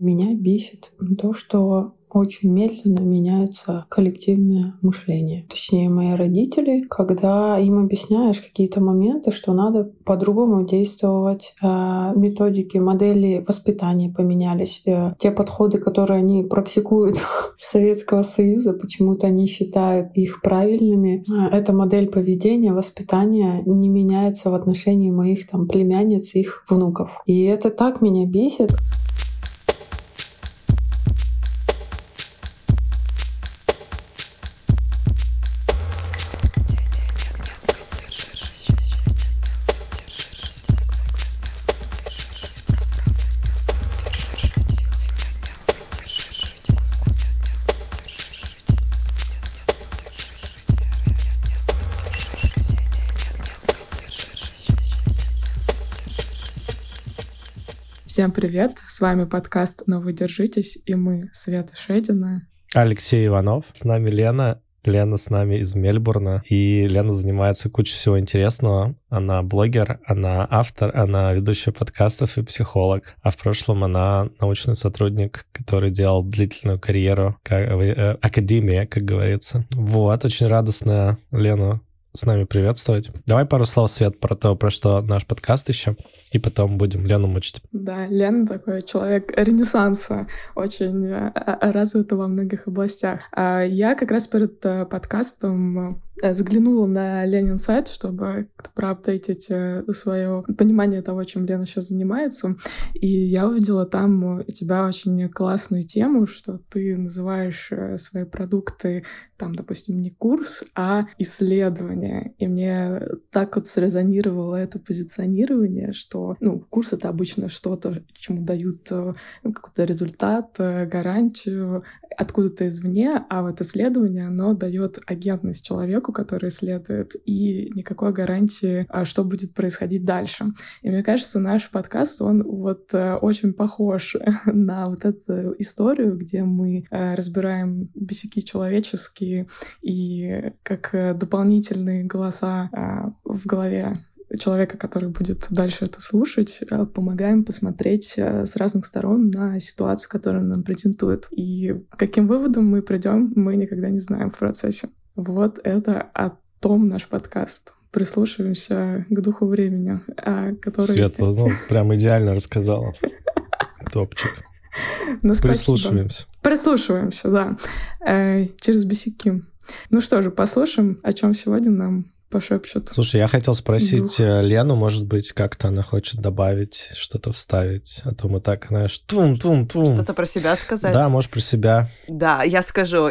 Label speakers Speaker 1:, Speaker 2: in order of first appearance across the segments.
Speaker 1: Меня бесит то, что очень медленно меняется коллективное мышление. Точнее, мои родители, когда им объясняешь какие-то моменты, что надо по-другому действовать, э, методики, модели воспитания поменялись, э, те подходы, которые они практикуют с Советского Союза, почему-то они считают их правильными. Э, эта модель поведения, воспитания не меняется в отношении моих там племянниц, их внуков. И это так меня бесит.
Speaker 2: Всем привет! С вами подкаст «Но вы держитесь» и мы, Света Шедина.
Speaker 3: Алексей Иванов. С нами Лена. Лена с нами из Мельбурна, и Лена занимается кучей всего интересного. Она блогер, она автор, она ведущая подкастов и психолог. А в прошлом она научный сотрудник, который делал длительную карьеру, как, э, академия, как говорится. Вот, очень радостно Лену с нами приветствовать. Давай пару слов, Свет, про то, про что наш подкаст еще, и потом будем Лену мучить.
Speaker 2: Да, Лена такой человек ренессанса, очень э, э, развита во многих областях. А я как раз перед э, подкастом заглянула на Ленин сайт, чтобы проапдейтить свое понимание того, чем Лена сейчас занимается. И я увидела там у тебя очень классную тему, что ты называешь свои продукты, там, допустим, не курс, а исследование. И мне так вот срезонировало это позиционирование, что, ну, курс — это обычно что-то, чему дают ну, какой-то результат, гарантию откуда-то извне, а вот исследование, оно дает агентность человеку, который исследует, и никакой гарантии, а, что будет происходить дальше. И мне кажется, наш подкаст, он вот э, очень похож на вот эту историю, где мы э, разбираем бесяки человеческие и как э, дополнительные голоса а, в голове человека, который будет дальше это слушать, помогаем посмотреть с разных сторон на ситуацию, которую нам презентует. И каким выводом мы придем, мы никогда не знаем в процессе. Вот это о том наш подкаст. Прислушиваемся к духу времени, а, который...
Speaker 3: Света, ну, прям идеально рассказала. Топчик. Ну, Прислушиваемся.
Speaker 2: Прислушиваемся, да. Э, через бесяки. Ну что же, послушаем, о чем сегодня нам пошепчут.
Speaker 3: Слушай, я хотел спросить Дух. Э, Лену, может быть, как-то она хочет добавить, что-то вставить, а то мы так, знаешь, тум-тум-тум.
Speaker 4: Что-то про себя сказать?
Speaker 3: Да, может, про себя.
Speaker 4: Да, я скажу,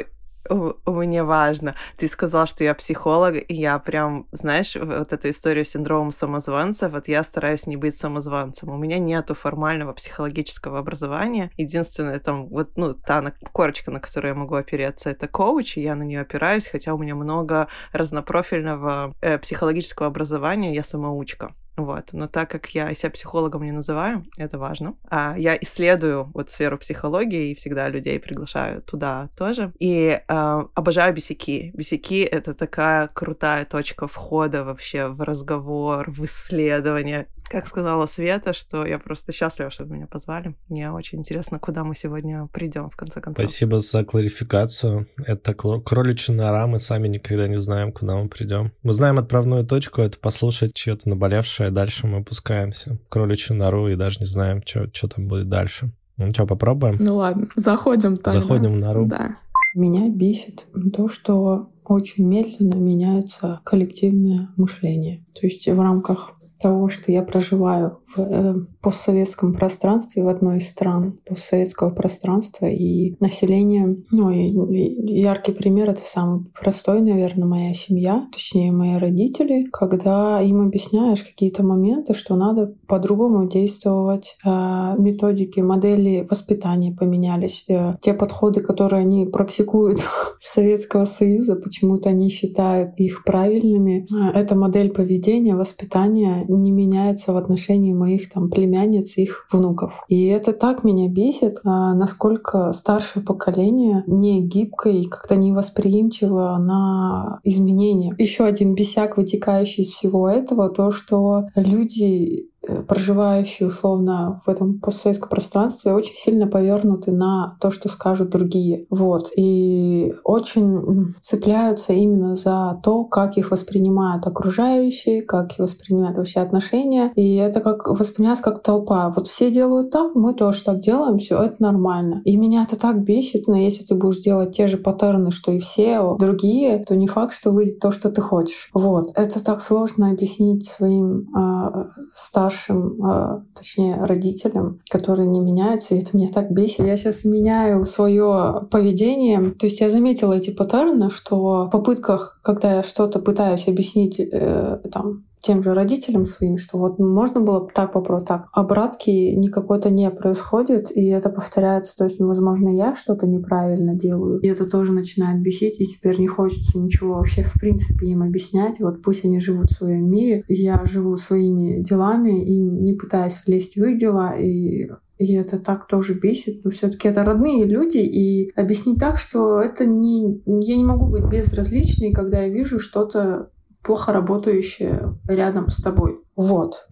Speaker 4: мне важно. Ты сказал, что я психолог, и я прям, знаешь, вот эту историю синдрома самозванца, вот я стараюсь не быть самозванцем. У меня нету формального психологического образования. Единственное, там, вот, ну, та на, корочка, на которую я могу опереться, это коуч, и я на нее опираюсь, хотя у меня много разнопрофильного э, психологического образования, я самоучка. Вот. Но так как я себя психологом не называю, это важно. А я исследую вот сферу психологии и всегда людей приглашаю туда тоже. И э, обожаю бесяки. Бесяки — это такая крутая точка входа вообще в разговор, в исследование. Как сказала Света, что я просто счастлива, что меня позвали. Мне очень интересно, куда мы сегодня придем, в конце концов.
Speaker 3: Спасибо за кларификацию. Это кроличьи нора, мы сами никогда не знаем, куда мы придем. Мы знаем отправную точку, это послушать чье-то наболевшее, дальше мы опускаемся. Кроличью нору и даже не знаем, что там будет дальше. Ну что, попробуем?
Speaker 2: Ну ладно, заходим тогда.
Speaker 3: Заходим в нору.
Speaker 2: Да.
Speaker 1: Меня бесит то, что очень медленно меняется коллективное мышление. То есть в рамках того, что я проживаю в э, постсоветском пространстве, в одной из стран постсоветского пространства, и население, ну, и, и яркий пример — это самый простой, наверное, моя семья, точнее, мои родители, когда им объясняешь какие-то моменты, что надо по-другому действовать, э, методики, модели воспитания поменялись, э, те подходы, которые они практикуют Советского Союза, почему-то они считают их правильными. Э, эта модель поведения, воспитания не меняется в отношении моих там племянниц и их внуков. И это так меня бесит, а, насколько старшее поколение не гибко и как-то не восприимчиво на изменения. Еще один бесяк, вытекающий из всего этого, то, что люди проживающие условно в этом постсоветском пространстве, очень сильно повернуты на то, что скажут другие. Вот. И очень цепляются именно за то, как их воспринимают окружающие, как их воспринимают вообще отношения. И это как воспринимается как толпа. Вот все делают так, мы тоже так делаем, все это нормально. И меня это так бесит, но если ты будешь делать те же паттерны, что и все другие, то не факт, что выйдет то, что ты хочешь. Вот. Это так сложно объяснить своим э, старшим, э, точнее, родителям, которые не меняются, и это меня так бесит. Я сейчас меняю свое поведение. То есть я заметила эти паттерны, что в попытках, когда я что-то пытаюсь объяснить э, там, тем же родителям своим, что вот можно было так попробовать, так. Обратки никакой-то не происходит, и это повторяется. То есть, возможно, я что-то неправильно делаю, и это тоже начинает бесить, и теперь не хочется ничего вообще в принципе им объяснять. Вот пусть они живут в своем мире, я живу своими делами и не пытаюсь влезть в их дела, и и это так тоже бесит. Но все-таки это родные люди. И объяснить так, что это не... Я не могу быть безразличной, когда я вижу что-то плохо работающее рядом с тобой. Вот.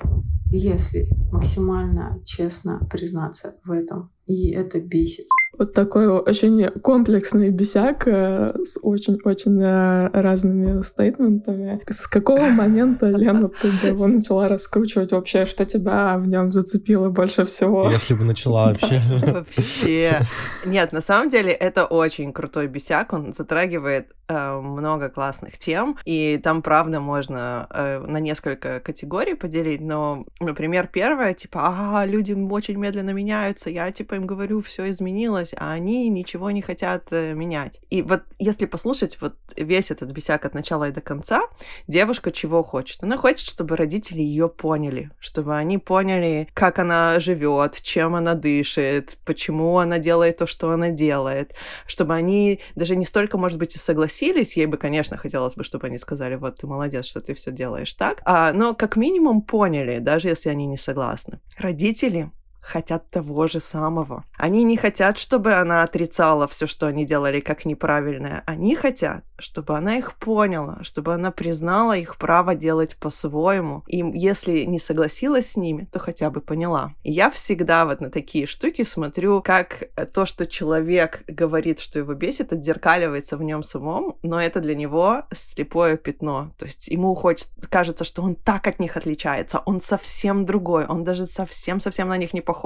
Speaker 1: Если максимально честно признаться в этом. И это бесит.
Speaker 2: Вот такой очень комплексный бесяк э, с очень-очень э, разными стейтментами. С какого момента, Лена, ты бы его начала раскручивать вообще? Что тебя в нем зацепило больше всего?
Speaker 3: Если бы начала вообще.
Speaker 4: Вообще. Нет, на самом деле это очень крутой бесяк. Он затрагивает э, много классных тем. И там, правда, можно на несколько категорий поделить. Но, например, первое, типа, ага, люди очень медленно меняются. Я, типа, им говорю, все изменилось изменилось, а они ничего не хотят э, менять. И вот если послушать вот весь этот бесяк от начала и до конца, девушка чего хочет? Она хочет, чтобы родители ее поняли, чтобы они поняли, как она живет, чем она дышит, почему она делает то, что она делает, чтобы они даже не столько, может быть, и согласились, ей бы, конечно, хотелось бы, чтобы они сказали, вот ты молодец, что ты все делаешь так, а, но как минимум поняли, даже если они не согласны. Родители хотят того же самого. Они не хотят, чтобы она отрицала все, что они делали как неправильное. Они хотят, чтобы она их поняла, чтобы она признала их право делать по-своему. И если не согласилась с ними, то хотя бы поняла. И я всегда вот на такие штуки смотрю, как то, что человек говорит, что его бесит, отзеркаливается в нем самом, но это для него слепое пятно. То есть ему хочется, кажется, что он так от них отличается, он совсем другой, он даже совсем-совсем на них не похож,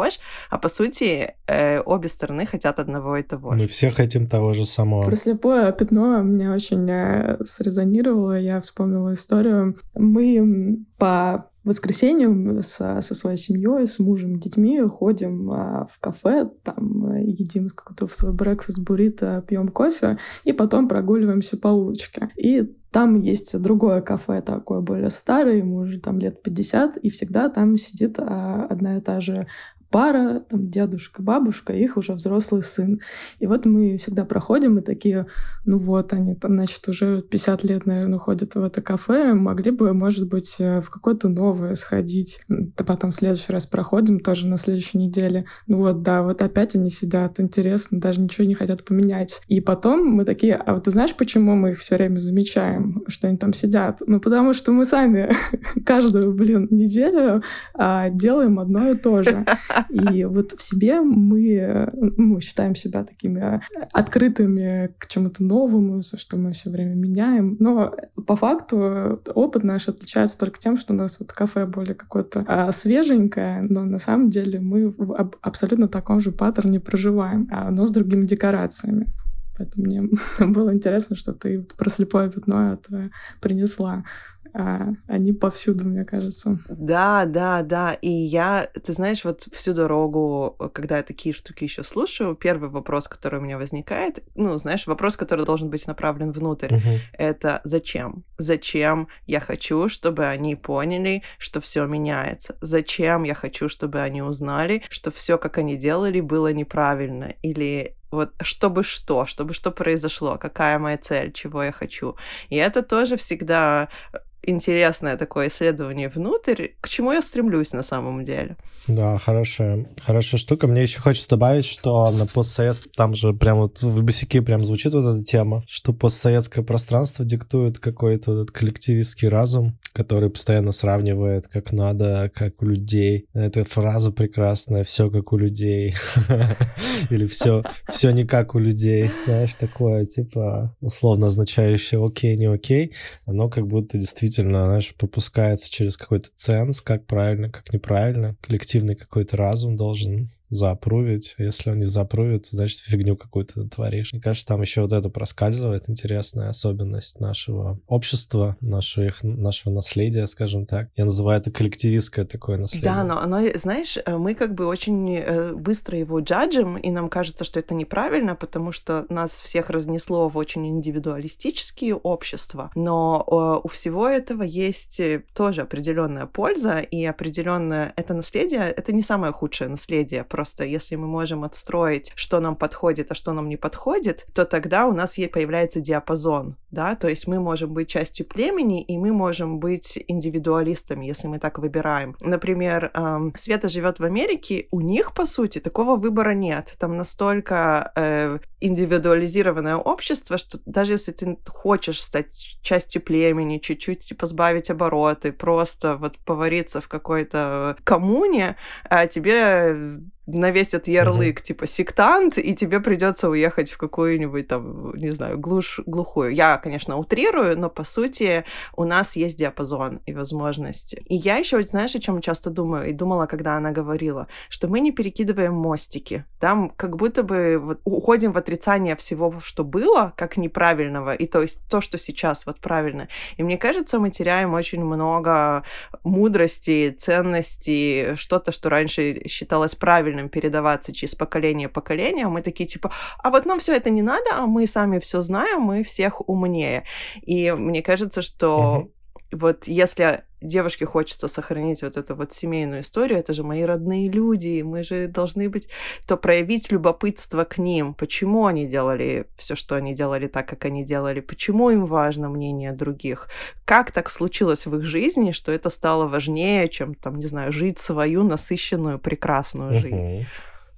Speaker 4: а по сути э, обе стороны хотят одного и того
Speaker 3: же. Мы все хотим того же самого.
Speaker 2: Про слепое пятно мне очень э, срезонировало. Я вспомнила историю. Мы по воскресеньям со, со своей семьей, с мужем, детьми ходим а, в кафе, там э, едим какой-то свой брекфаст буррито, пьем кофе, и потом прогуливаемся по улочке. И там есть другое кафе, такое более старое, ему уже там лет 50, и всегда там сидит а, одна и та же пара, там дедушка, бабушка, их уже взрослый сын. И вот мы всегда проходим и такие, ну вот они там, значит, уже 50 лет, наверное, ходят в это кафе, могли бы, может быть, э, в какое-то новое сходить. Да потом в следующий раз проходим, тоже на следующей неделе. Ну вот, да, вот опять они сидят, интересно, даже ничего не хотят поменять. И потом мы такие, а вот ты знаешь, почему мы их все время замечаем, что они там сидят? Ну потому что мы сами каждую, блин, неделю а, делаем одно и то же. И вот в себе мы, мы считаем себя такими открытыми к чему-то новому, что мы все время меняем. Но по факту опыт наш отличается только тем, что у нас вот кафе более какое-то а, свеженькое, но на самом деле мы в абсолютно таком же паттерне проживаем, а, но с другими декорациями. Поэтому мне было интересно, что ты про слепое пятно это принесла а, они повсюду, мне кажется.
Speaker 4: Да, да, да. И я, ты знаешь, вот всю дорогу, когда я такие штуки еще слушаю, первый вопрос, который у меня возникает, ну, знаешь, вопрос, который должен быть направлен внутрь, угу. это зачем? Зачем я хочу, чтобы они поняли, что все меняется? Зачем я хочу, чтобы они узнали, что все, как они делали, было неправильно? Или вот чтобы что, чтобы что произошло, какая моя цель, чего я хочу. И это тоже всегда интересное такое исследование внутрь, к чему я стремлюсь на самом деле.
Speaker 3: Да, хорошая, хорошая штука. Мне еще хочется добавить, что на постсоветском, там же прям вот в босике прям звучит вот эта тема, что постсоветское пространство диктует какой-то вот этот коллективистский разум. который постоянно сравнивает, как надо, как у людей. Эта фраза прекрасная, все как у людей. Или все, все не как у людей. Знаешь, такое, типа, условно означающее окей, не окей. Оно как будто действительно, знаешь, пропускается через какой-то ценз, как правильно, как неправильно. Коллективный какой-то разум должен заапрувить. Если он не заапрувит, то значит фигню какую-то творишь. Мне кажется, там еще вот это проскальзывает интересная особенность нашего общества, нашего, нашего наследия, скажем так. Я называю это коллективистское такое наследие.
Speaker 4: Да, но оно, знаешь, э, мы как бы очень э, быстро его джаджим, и нам кажется, что это неправильно, потому что нас всех разнесло в очень индивидуалистические общества. Но э, у всего этого есть тоже определенная польза и определенное это наследие. Это не самое худшее наследие. Просто если мы можем отстроить, что нам подходит, а что нам не подходит, то тогда у нас появляется диапазон, да, то есть мы можем быть частью племени, и мы можем быть индивидуалистами, если мы так выбираем. Например, эм, Света живет в Америке, у них, по сути, такого выбора нет. Там настолько э, индивидуализированное общество, что даже если ты хочешь стать частью племени, чуть-чуть типа сбавить обороты, просто вот повариться в какой-то коммуне, а тебе навесят ярлык uh-huh. типа сектант, и тебе придется уехать в какую-нибудь там, не знаю, глушь, глухую. Я, конечно, утрирую, но по сути у нас есть диапазон и возможность. И я еще, знаешь, о чем часто думаю и думала, когда она говорила, что мы не перекидываем мостики. Там как будто бы вот, уходим в отрицание всего, что было, как неправильного, и то есть то, что сейчас вот правильно. И мне кажется, мы теряем очень много мудрости, ценностей, что-то, что раньше считалось правильным передаваться через поколение поколение, мы такие типа, а вот нам все это не надо, а мы сами все знаем, мы всех умнее. И мне кажется, что. Вот если девушке хочется сохранить вот эту вот семейную историю, это же мои родные люди, мы же должны быть, то проявить любопытство к ним, почему они делали все, что они делали так, как они делали, почему им важно мнение других, как так случилось в их жизни, что это стало важнее, чем, там, не знаю, жить свою насыщенную, прекрасную жизнь.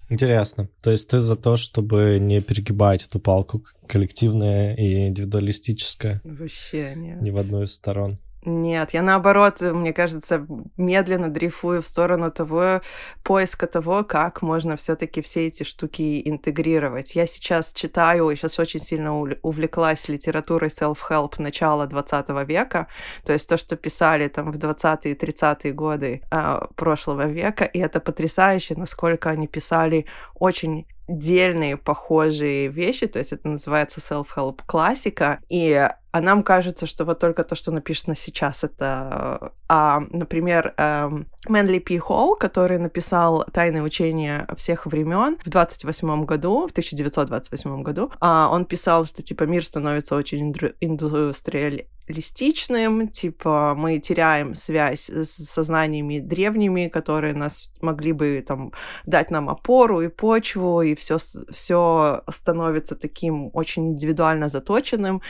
Speaker 3: Интересно. То есть ты за то, чтобы не перегибать эту палку коллективная и индивидуалистическая?
Speaker 4: Вообще нет.
Speaker 3: Ни в одну из сторон.
Speaker 4: Нет, я наоборот, мне кажется, медленно дрейфую в сторону того поиска того, как можно все-таки все эти штуки интегрировать. Я сейчас читаю, сейчас очень сильно увлеклась литературой self-help начала 20 века, то есть то, что писали там в 20-е 30-е годы а, прошлого века, и это потрясающе, насколько они писали очень дельные похожие вещи, то есть это называется self-help классика, и а нам кажется, что вот только то, что написано сейчас, это... А, например, эм, Мэнли Пи Холл, который написал «Тайное учение всех времен» в 28 году, в 1928 году, а, он писал, что, типа, мир становится очень индустриаль листичным, типа мы теряем связь с сознаниями древними, которые нас могли бы там дать нам опору и почву, и все все становится таким очень индивидуально заточенным,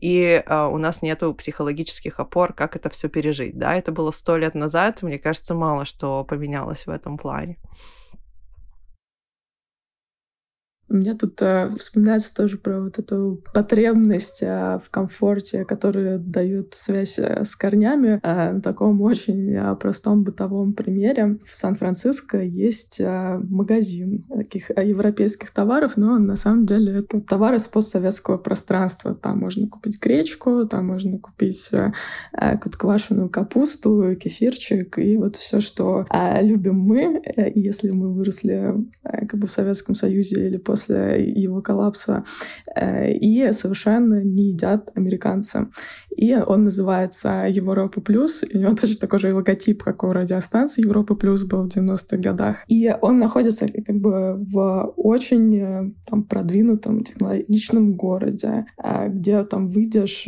Speaker 4: и э, у нас нету психологических опор, как это все пережить, да, это было сто лет назад, мне кажется, мало что поменялось в этом плане.
Speaker 2: У меня тут э, вспоминается тоже про вот эту потребность э, в комфорте, которую дает связь э, с корнями. Э, на таком очень э, простом бытовом примере. В Сан-Франциско есть э, магазин таких э, европейских товаров, но на самом деле это товары с постсоветского пространства. Там можно купить гречку, там можно купить э, э, квашеную капусту, кефирчик и вот все, что э, любим мы. Э, если мы выросли э, как бы в Советском Союзе или после после его коллапса, э, и совершенно не едят американцы. И он называется Европа Плюс, и у него точно такой же логотип, как у радиостанции Европа Плюс был в 90-х годах. И он находится как бы в очень э, там, продвинутом технологичном городе, э, где там выйдешь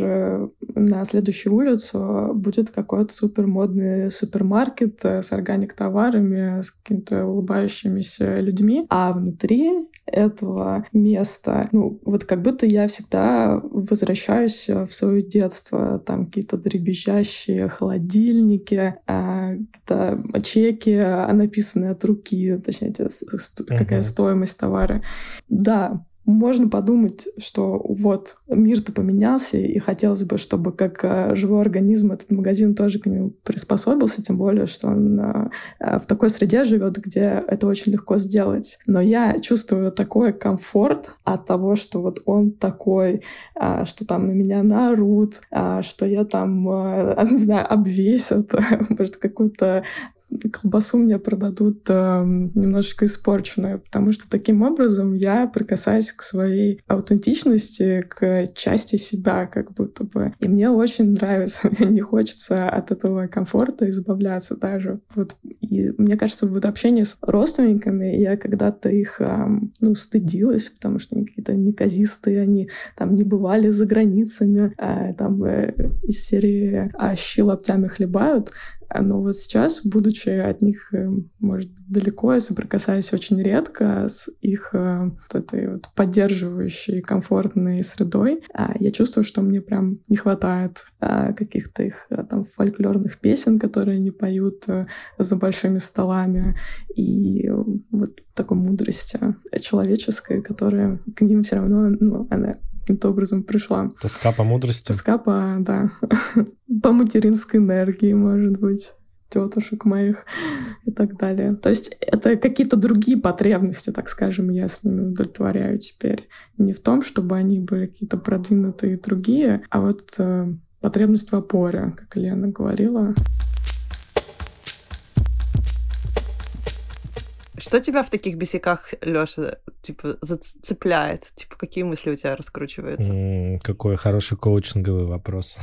Speaker 2: на следующую улицу, будет какой-то супер модный супермаркет с органик товарами, с какими-то улыбающимися людьми, а внутри этого места. Ну, вот как будто я всегда возвращаюсь в свое детство. Там какие-то дребезжащие холодильники, а, какие-то чеки, написанные от руки, точнее, uh-huh. какая стоимость товара. Да, можно подумать, что вот мир-то поменялся, и хотелось бы, чтобы как э, живой организм этот магазин тоже к нему приспособился, тем более, что он э, э, в такой среде живет, где это очень легко сделать. Но я чувствую такой комфорт от того, что вот он такой, что там на меня наорут, что я там, не знаю, обвесят, может, какую-то колбасу мне продадут э, немножечко испорченную, потому что таким образом я прикасаюсь к своей аутентичности, к части себя как будто бы. И мне очень нравится, мне не хочется от этого комфорта избавляться даже. Вот. И мне кажется, вот общение с родственниками, я когда-то их э, ну, стыдилась, потому что они какие-то неказистые, они там не бывали за границами, э, там э, из серии «А щи лоптями хлебают», но вот сейчас, будучи от них, э, может быть, далеко, я соприкасаюсь очень редко с их э, вот этой вот поддерживающей, комфортной средой, а я чувствую, что мне прям не хватает а, каких-то их э, там фольклорных песен, которые они поют за большими столами, и вот такой мудрости человеческой, которая к ним все равно, ну, она каким-то образом пришла.
Speaker 3: Тоска по мудрости.
Speaker 2: Тоска по, да, по материнской энергии, может быть тетушек моих и так далее. То есть это какие-то другие потребности, так скажем, я с ними удовлетворяю теперь. Не в том, чтобы они были какие-то продвинутые другие, а вот э, потребность в опоре, как Лена говорила.
Speaker 4: Что тебя в таких бесиках, Лёша, типа, зацепляет? Типа, какие мысли у тебя раскручиваются?
Speaker 3: Mm, какой хороший коучинговый вопрос.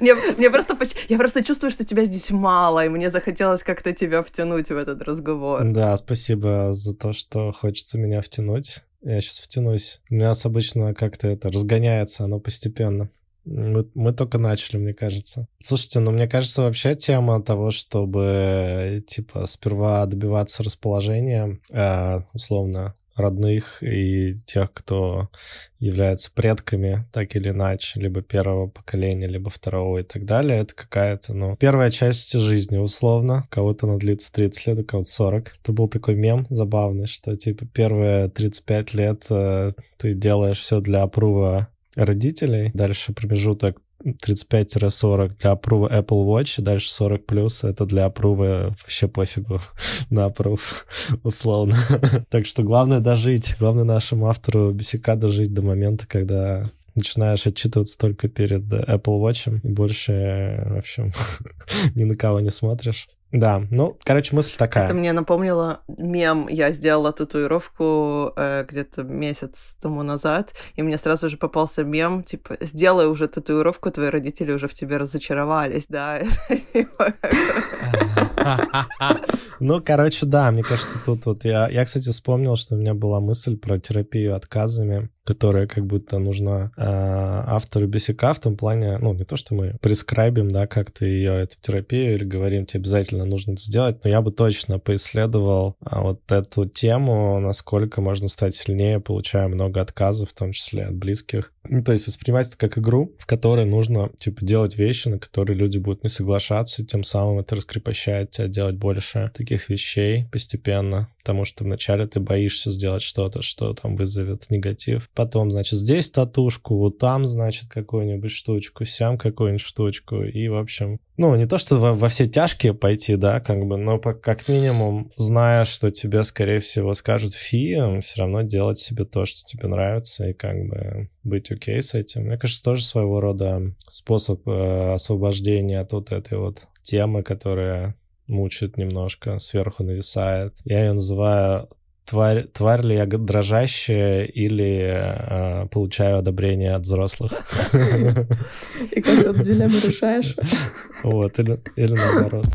Speaker 4: Мне просто... Я просто чувствую, что тебя здесь мало, и мне захотелось как-то тебя втянуть в этот разговор.
Speaker 3: Да, спасибо за то, что хочется меня втянуть. Я сейчас втянусь. У нас обычно как-то это разгоняется, оно постепенно. Мы, мы только начали, мне кажется. Слушайте, ну мне кажется, вообще тема того, чтобы типа сперва добиваться расположения, э, условно, родных и тех, кто является предками, так или иначе, либо первого поколения, либо второго и так далее, это какая-то, ну, первая часть жизни, условно. Кого-то она длится 30 лет, у кого-то 40. Это был такой мем забавный, что, типа, первые 35 лет э, ты делаешь все для опрува родителей. Дальше промежуток 35-40 для апрува Apple Watch, дальше 40 плюс это для апрува вообще пофигу на аппрув, условно. так что главное дожить, главное нашему автору Бесика дожить до момента, когда начинаешь отчитываться только перед Apple Watch и больше, в общем, ни на кого не смотришь. Да, ну, короче, мысль такая.
Speaker 4: Это мне напомнило мем. Я сделала татуировку э, где-то месяц тому назад, и мне сразу же попался мем, типа, сделай уже татуировку, твои родители уже в тебе разочаровались, да?
Speaker 3: Ну, короче, да, мне кажется, тут вот я, я, кстати, вспомнил, что у меня была мысль про терапию отказами, которая как будто нужна э, автору бесика в том плане, ну, не то, что мы прескрайбим, да, как-то ее, эту терапию, или говорим, тебе обязательно нужно это сделать, но я бы точно поисследовал а, вот эту тему, насколько можно стать сильнее, получая много отказов, в том числе от близких. Ну, то есть воспринимать это как игру, в которой нужно, типа, делать вещи, на которые люди будут не соглашаться, тем самым это раскрепощает тебя делать больше таких вещей постепенно, потому что вначале ты боишься сделать что-то, что там вызовет негатив. Потом, значит, здесь татушку, там, значит, какую-нибудь штучку, сям какую-нибудь штучку. И, в общем, ну, не то, что во, во все тяжкие пойти, да, как бы, но как минимум, зная, что тебе, скорее всего, скажут фи, все равно делать себе то, что тебе нравится, и как бы быть окей с этим. Мне кажется, тоже своего рода способ э, освобождения от вот этой вот темы, которая мучает немножко, сверху нависает. Я ее называю тварь, тварь ли я дрожащая или э, получаю одобрение от взрослых.
Speaker 2: И как ты эту дилемму решаешь?
Speaker 3: Вот, или, или наоборот.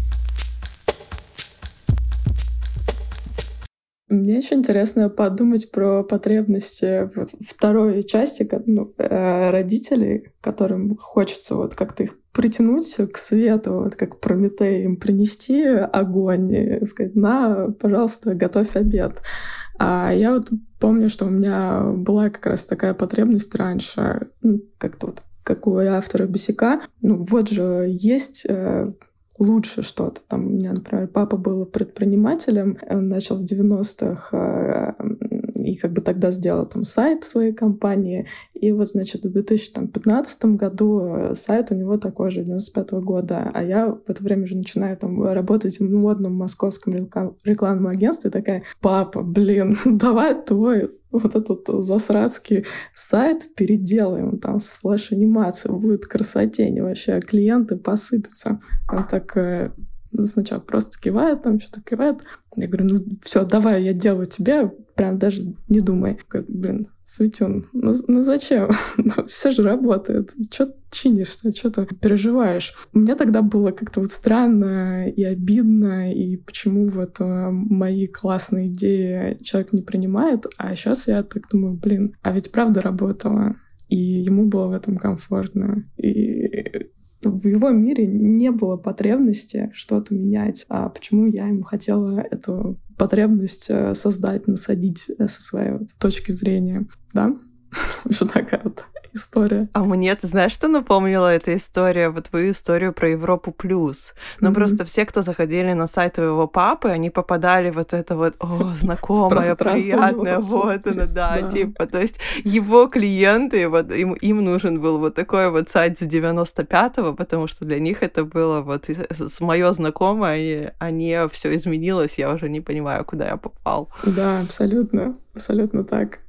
Speaker 2: Мне еще интересно подумать про потребности второй части ну, э, родителей, которым хочется вот как-то их притянуть к свету, вот как Прометей, им принести огонь и сказать, на, пожалуйста, готовь обед. А я вот помню, что у меня была как раз такая потребность раньше, ну, как-то вот как у автора Босика. Ну, вот же есть э, лучше что-то. Там у меня, например, папа был предпринимателем, он начал в 90-х э, и как бы тогда сделал там сайт своей компании. И вот, значит, в 2015 году э, сайт у него такой же, 95 -го года. А я в это время же начинаю там работать в модном московском рекламном агентстве. Такая, папа, блин, давай твой вот этот засрадский сайт переделаем, там с флеш-анимацией будет красотень, вообще клиенты посыпятся. Он так э, сначала просто кивает, там что-то кивает. Я говорю, ну все, давай, я делаю тебе, прям даже не думай. Как, блин, Светюн, ну, ну зачем? ну, все же работает. Что чинишься, что ты переживаешь? У меня тогда было как-то вот странно и обидно, и почему вот э, мои классные идеи человек не принимает, а сейчас я так думаю, блин, а ведь правда работала, и ему было в этом комфортно. И в его мире не было потребности что-то менять. А почему я ему хотела эту потребность э, создать, насадить э, со своей точки зрения, да? Вот такая вот история.
Speaker 4: А мне, ты знаешь, что напомнила эта история? Вот твою историю про Европу плюс. Ну, mm-hmm. просто все, кто заходили на сайт твоего папы, они попадали вот это вот, о, знакомое, приятное, вот оно, да, типа, то есть его клиенты, вот им, им нужен был вот такой вот сайт с 95-го, потому что для них это было вот с мое знакомое, и они все изменилось, я уже не понимаю, куда я попал.
Speaker 2: Да, абсолютно, абсолютно так.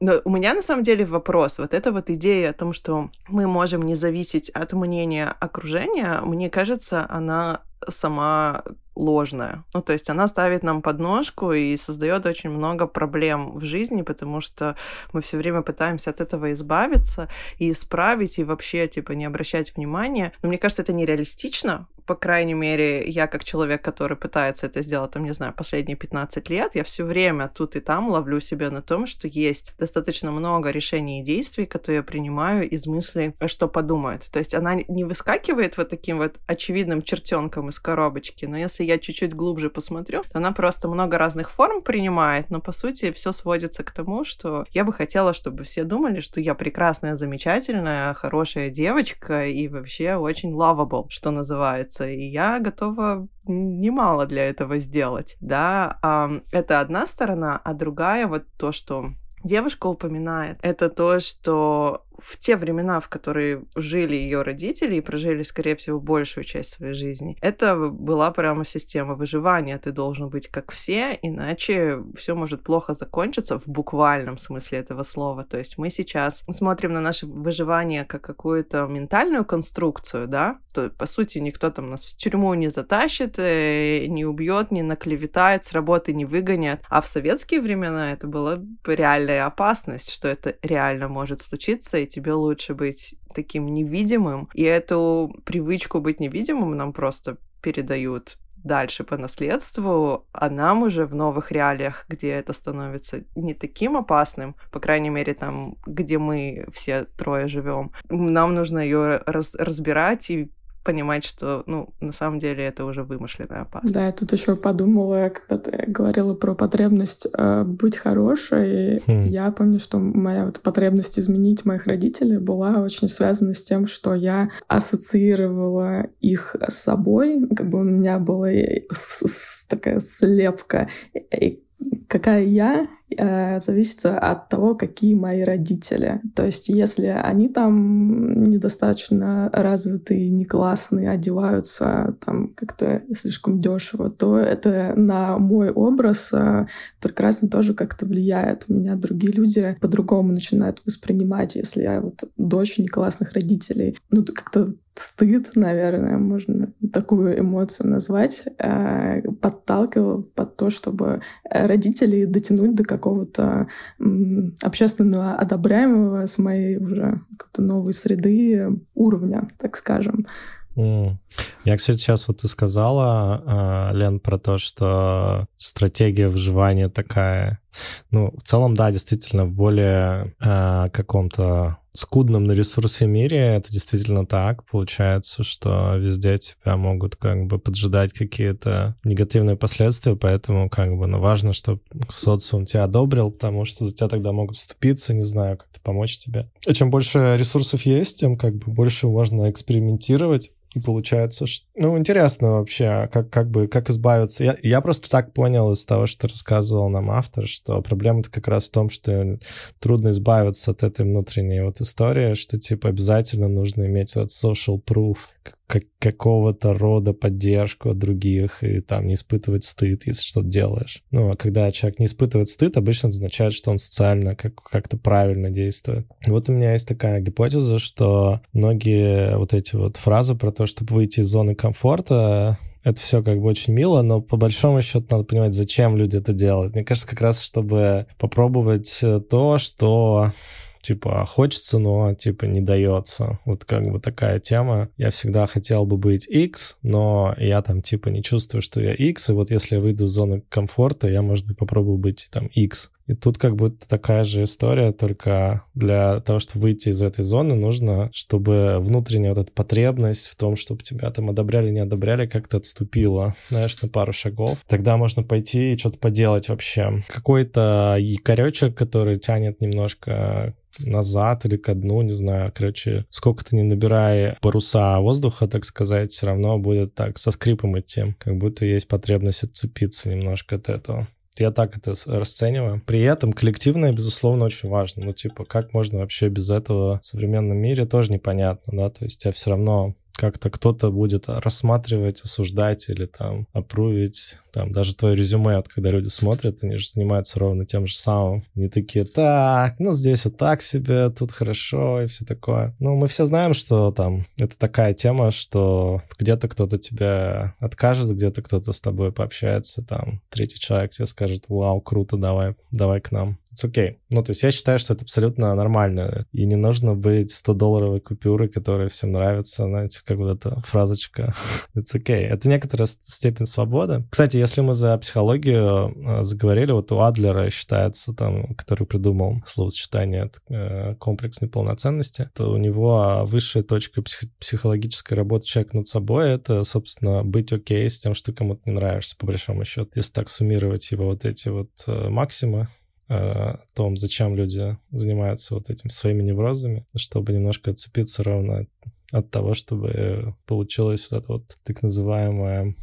Speaker 4: Но у меня на самом деле вопрос. Вот эта вот идея о том, что мы можем не зависеть от мнения окружения, мне кажется, она сама ложная. Ну, то есть она ставит нам подножку и создает очень много проблем в жизни, потому что мы все время пытаемся от этого избавиться и исправить, и вообще, типа, не обращать внимания. Но мне кажется, это нереалистично. По крайней мере, я как человек, который пытается это сделать, там, не знаю, последние 15 лет, я все время тут и там ловлю себя на том, что есть достаточно много решений и действий, которые я принимаю из мысли, что подумают. То есть она не выскакивает вот таким вот очевидным чертенком из коробочки, но если я чуть-чуть глубже посмотрю, то она просто много разных форм принимает, но по сути все сводится к тому, что я бы хотела, чтобы все думали, что я прекрасная, замечательная, хорошая девочка и вообще очень lovable, что называется. И я готова немало для этого сделать, да. Это одна сторона, а другая вот то, что девушка упоминает, это то, что в те времена, в которые жили ее родители и прожили, скорее всего, большую часть своей жизни, это была прямо система выживания. Ты должен быть как все, иначе все может плохо закончиться в буквальном смысле этого слова. То есть мы сейчас смотрим на наше выживание как какую-то ментальную конструкцию, да, то, по сути, никто там нас в тюрьму не затащит, э, не убьет, не наклеветает, с работы не выгонят. А в советские времена это была реальная опасность, что это реально может случиться, и тебе лучше быть таким невидимым. И эту привычку быть невидимым нам просто передают дальше по наследству, а нам уже в новых реалиях, где это становится не таким опасным, по крайней мере, там, где мы все трое живем, нам нужно ее раз разбирать и понимать, что, ну, на самом деле это уже вымышленная опасность.
Speaker 2: Да, я тут еще подумала, когда ты говорила про потребность э, быть хорошей. Хм. Я помню, что моя вот потребность изменить моих родителей была очень связана с тем, что я ассоциировала их с собой. Как бы у меня была такая слепка. И какая я, э, зависит от того, какие мои родители. То есть, если они там недостаточно развитые, не классные, одеваются там как-то слишком дешево, то это на мой образ э, прекрасно тоже как-то влияет. Меня другие люди по-другому начинают воспринимать, если я вот дочь не классных родителей. Ну, как-то стыд, наверное, можно такую эмоцию назвать, э, подталкивал под то, чтобы родители дотянуть до какого-то общественного одобряемого с моей уже новой среды уровня, так скажем.
Speaker 3: Mm. Я, кстати, сейчас вот ты сказала, а, Лен, про то, что стратегия выживания такая. Ну, в целом, да, действительно, в более э, каком-то скудном на ресурсы мире это действительно так. Получается, что везде тебя могут как бы поджидать какие-то негативные последствия, поэтому как бы, ну, важно, чтобы социум тебя одобрил, потому что за тебя тогда могут вступиться, не знаю, как-то помочь тебе. И чем больше ресурсов есть, тем как бы больше можно экспериментировать Получается, что... Ну, интересно вообще, как, как бы, как избавиться. Я, я просто так понял из того, что рассказывал нам автор, что проблема-то как раз в том, что трудно избавиться от этой внутренней вот истории, что, типа, обязательно нужно иметь вот social proof, как, какого-то рода поддержку от других и там не испытывать стыд, если что-то делаешь. Ну, а когда человек не испытывает стыд, обычно означает, что он социально как- как-то правильно действует. Вот у меня есть такая гипотеза, что многие вот эти вот фразы про то, чтобы выйти из зоны комфорта, это все как бы очень мило, но по большому счету надо понимать, зачем люди это делают. Мне кажется, как раз чтобы попробовать то, что типа хочется, но типа не дается. Вот как бы такая тема. Я всегда хотел бы быть X, но я там типа не чувствую, что я X, и вот если я выйду из зоны комфорта, я, может быть, попробую быть там X. И тут как будто такая же история, только для того, чтобы выйти из этой зоны, нужно, чтобы внутренняя вот эта потребность в том, чтобы тебя там одобряли, не одобряли, как-то отступила, знаешь, на пару шагов. Тогда можно пойти и что-то поделать вообще. Какой-то якоречек, который тянет немножко назад или ко дну, не знаю, короче, сколько ты не набирай паруса воздуха, так сказать, все равно будет так со скрипом идти, как будто есть потребность отцепиться немножко от этого. Я так это расцениваю. При этом коллективное, безусловно, очень важно. Ну, типа, как можно вообще без этого в современном мире, тоже непонятно, да, то есть я все равно как-то кто-то будет рассматривать, осуждать или там опрувить там даже твое резюме, вот, когда люди смотрят, они же занимаются ровно тем же самым. Не такие, так, ну здесь вот так себе, тут хорошо и все такое. Ну, мы все знаем, что там это такая тема, что где-то кто-то тебя откажет, где-то кто-то с тобой пообщается, там третий человек тебе скажет, вау, круто, давай, давай к нам. It's okay. Ну, то есть я считаю, что это абсолютно нормально. И не нужно быть 100-долларовой купюрой, которая всем нравится, знаете, как вот эта фразочка. It's okay. Это некоторая степень свободы. Кстати, если мы за психологию э, заговорили, вот у Адлера считается, там, который придумал словосочетание э, комплексной полноценности, то у него высшая точка псих психологической работы человека над собой — это, собственно, быть окей с тем, что кому-то не нравишься, по большому счету. Если так суммировать его вот эти вот э, максимы, о том, зачем люди занимаются вот этим своими неврозами, чтобы немножко отцепиться ровно от того, чтобы получилось вот это вот так называемое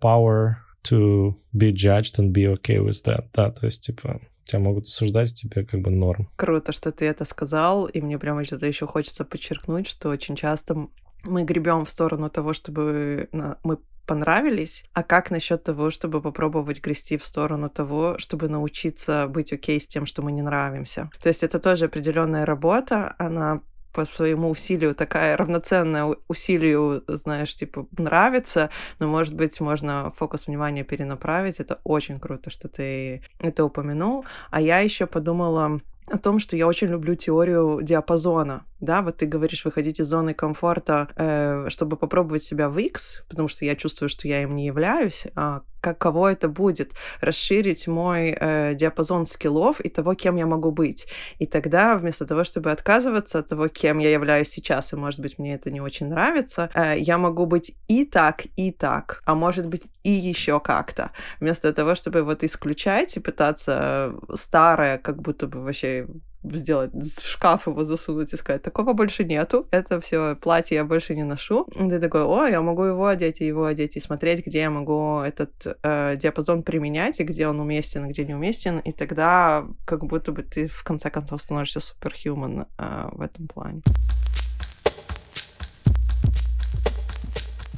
Speaker 3: power to be judged and be okay with that. Да, то есть, типа, тебя могут осуждать, тебе как бы норм.
Speaker 4: Круто, что ты это сказал, и мне прямо что-то еще хочется подчеркнуть, что очень часто мы гребем в сторону того, чтобы мы понравились, а как насчет того, чтобы попробовать грести в сторону того, чтобы научиться быть окей с тем, что мы не нравимся. То есть это тоже определенная работа, она по своему усилию такая равноценная усилию, знаешь, типа нравится, но, может быть, можно фокус внимания перенаправить. Это очень круто, что ты это упомянул. А я еще подумала о том, что я очень люблю теорию диапазона. Да, вот ты говоришь выходить из зоны комфорта, э, чтобы попробовать себя в X, потому что я чувствую, что я им не являюсь. А каково это будет расширить мой э, диапазон скиллов и того, кем я могу быть. И тогда вместо того, чтобы отказываться от того, кем я являюсь сейчас, и, может быть, мне это не очень нравится, э, я могу быть и так, и так, а может быть, и еще как-то. Вместо того, чтобы вот исключать и пытаться старое, как будто бы вообще сделать, в шкаф его засунуть и сказать, такого больше нету, это все платье я больше не ношу. И ты такой, о, я могу его одеть и его одеть, и смотреть, где я могу этот э, диапазон применять, и где он уместен, где не уместен, и тогда как будто бы ты в конце концов становишься суперхьюман э, в этом плане.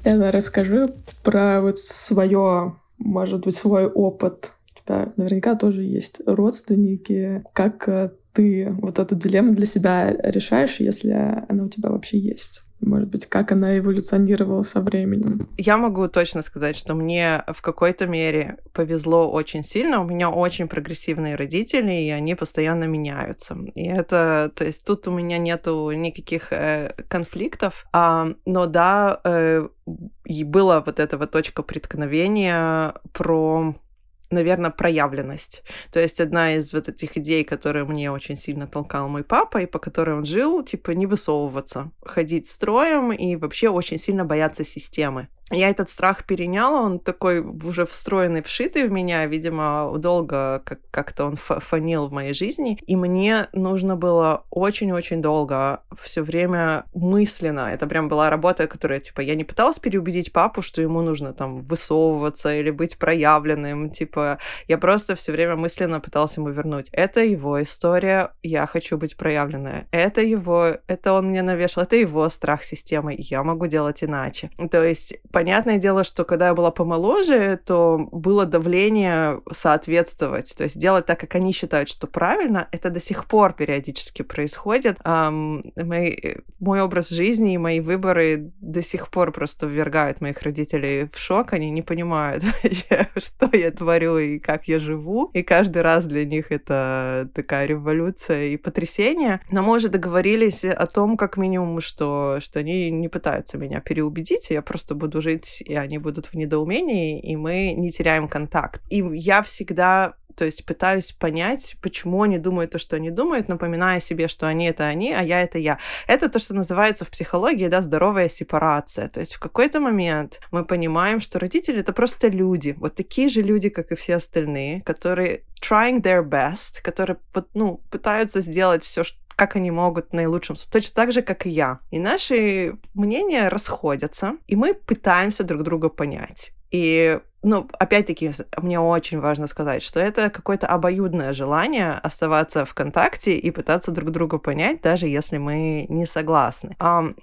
Speaker 2: Я расскажу про вот свое, может быть, свой опыт у тебя наверняка тоже есть родственники. Как э, ты вот эту дилемму для себя решаешь, если она у тебя вообще есть? Может быть, как она эволюционировала со временем?
Speaker 4: Я могу точно сказать, что мне в какой-то мере повезло очень сильно. У меня очень прогрессивные родители, и они постоянно меняются. И это, то есть тут у меня нету никаких э, конфликтов. А, но да, э, и была вот эта вот точка преткновения про наверное, проявленность. То есть одна из вот этих идей, которые мне очень сильно толкал мой папа, и по которой он жил, типа не высовываться, ходить строем и вообще очень сильно бояться системы. я этот страх переняла, он такой уже встроенный, вшитый в меня, видимо, долго как- как-то он фонил в моей жизни, и мне нужно было очень-очень долго все время мысленно, это прям была работа, которая, типа, я не пыталась переубедить папу, что ему нужно там высовываться или быть проявленным, типа, я просто все время мысленно пыталась ему вернуть. Это его история, я хочу быть проявленная. Это его, это он мне навешал, это его страх системы, я могу делать иначе. То есть, Понятное дело, что когда я была помоложе, то было давление соответствовать, то есть делать так, как они считают, что правильно. Это до сих пор периодически происходит. Um, мой, мой образ жизни и мои выборы до сих пор просто ввергают моих родителей в шок. Они не понимают вообще, что я творю и как я живу. И каждый раз для них это такая революция и потрясение. Но мы уже договорились о том, как минимум, что, что они не пытаются меня переубедить, я просто буду жить, и они будут в недоумении, и мы не теряем контакт. И я всегда то есть пытаюсь понять, почему они думают то, что они думают, напоминая себе, что они это они, а я это я. Это то, что называется в психологии, да, здоровая сепарация. То есть в какой-то момент мы понимаем, что родители это просто люди, вот такие же люди, как и все остальные, которые trying their best, которые ну, пытаются сделать все, что как они могут наилучшим, точно так же, как и я. И наши мнения расходятся, и мы пытаемся друг друга понять. И ну, опять-таки, мне очень важно сказать, что это какое-то обоюдное желание оставаться в контакте и пытаться друг друга понять, даже если мы не согласны.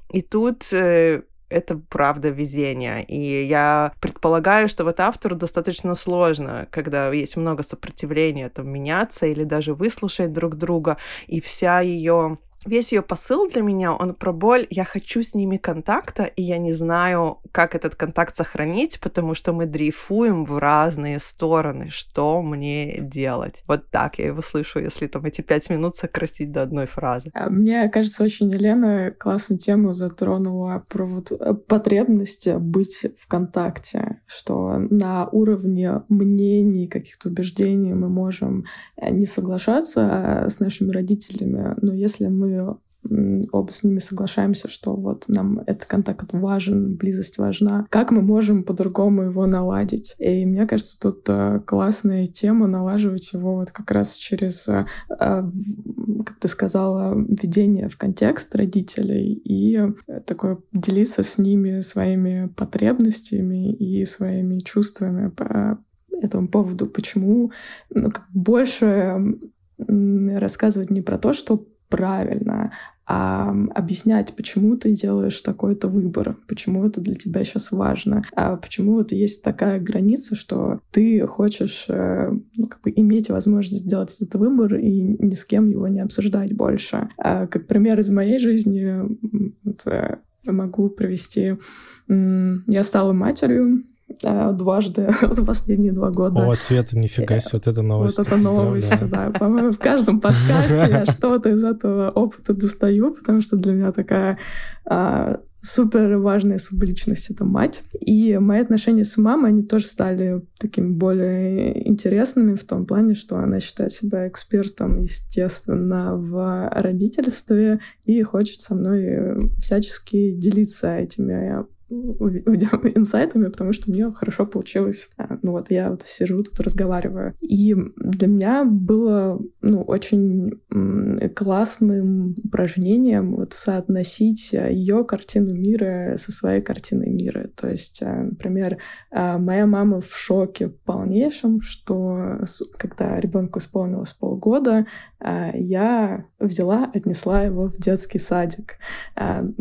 Speaker 4: И тут э, это правда везение. И я предполагаю, что вот автору достаточно сложно, когда есть много сопротивления, там, меняться или даже выслушать друг друга, и вся ее весь ее посыл для меня, он про боль. Я хочу с ними контакта, и я не знаю, как этот контакт сохранить, потому что мы дрейфуем в разные стороны. Что мне делать? Вот так я его слышу, если там эти пять минут сократить до одной фразы.
Speaker 2: А мне кажется, очень Елена классную тему затронула про вот э, потребность быть в контакте, что на уровне мнений, каких-то убеждений мы можем э, не соглашаться э, с нашими родителями, но если мы оба с ними соглашаемся, что вот нам этот контакт важен, близость важна. Как мы можем по-другому его наладить? И мне кажется, тут э, классная тема налаживать его вот как раз через, э, э, как ты сказала, введение в контекст родителей и такое делиться с ними своими потребностями и своими чувствами по этому поводу. Почему ну, больше рассказывать не про то, что правильно, а объяснять, почему ты делаешь такой-то выбор, почему это для тебя сейчас важно, а почему вот есть такая граница, что ты хочешь э, ну, как бы иметь возможность сделать этот выбор и ни с кем его не обсуждать больше. А, как пример из моей жизни вот, э, могу привести. Я стала матерью, дважды за последние два года.
Speaker 3: О, Света, нифига себе, вот это новость.
Speaker 2: Вот это новость, да. По-моему, в каждом подкасте я что-то из этого опыта достаю, потому что для меня такая а, супер важная субличность — это мать. И мои отношения с мамой, они тоже стали такими более интересными в том плане, что она считает себя экспертом, естественно, в родительстве и хочет со мной всячески делиться этими инсайтами, потому что у нее хорошо получилось. А, ну вот я вот сижу тут разговариваю. И для меня было ну, очень классным упражнением вот соотносить ее картину мира со своей картиной мира. То есть, а, например, а, моя мама в шоке полнейшем, что когда ребенку исполнилось полгода, я взяла, отнесла его в детский садик.